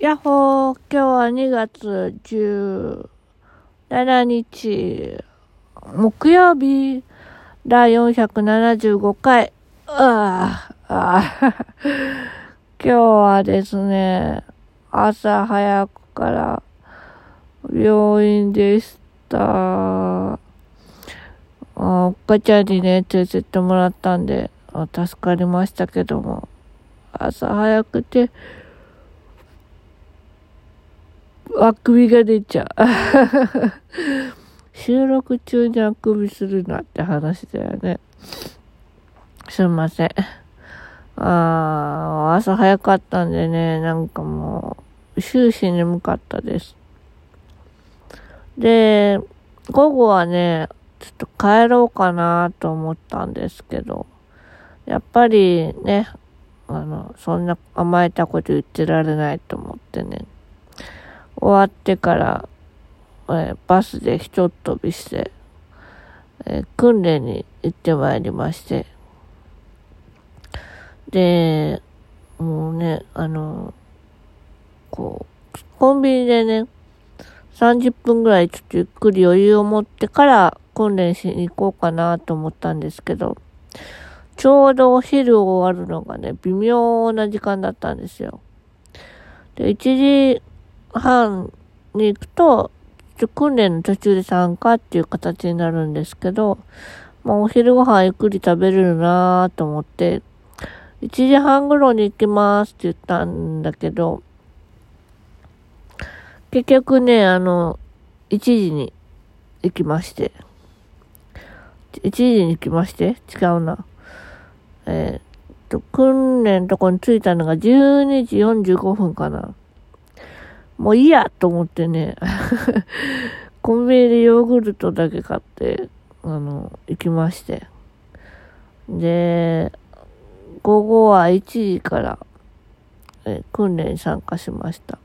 やっほー、今日は2月17日、木曜日、第475回。ああ、今日はですね、朝早くから病院でした。あおっかちゃんにね、連れてってもらったんで、助かりましたけども、朝早くて、あくびが出ちゃう。収録中にあくびするなって話だよね。すいません。あ朝早かったんでね、なんかもう、終始眠かったです。で、午後はね、ちょっと帰ろうかなと思ったんですけど、やっぱりね、あの、そんな甘えたこと言ってられないと思ってね、終わってから、えー、バスでひとっ飛びして、えー、訓練に行ってまいりまして、で、もうね、あの、こう、コンビニでね、30分ぐらいちょっとゆっくり余裕を持ってから訓練しに行こうかなと思ったんですけど、ちょうどお昼終わるのがね、微妙な時間だったんですよ。で、1時半に行くと、訓練の途中で参加っていう形になるんですけど、まあ、お昼ご飯ゆっくり食べれるなと思って、1時半頃に行きますって言ったんだけど、結局ね、あの、1時に行きまして。1時に行きまして？違うな。えー、っと、訓練のとこに着いたのが12時45分かな。もういいやと思ってね、コンビニでヨーグルトだけ買って、あの、行きまして。で、午後は1時から、え訓練に参加しました。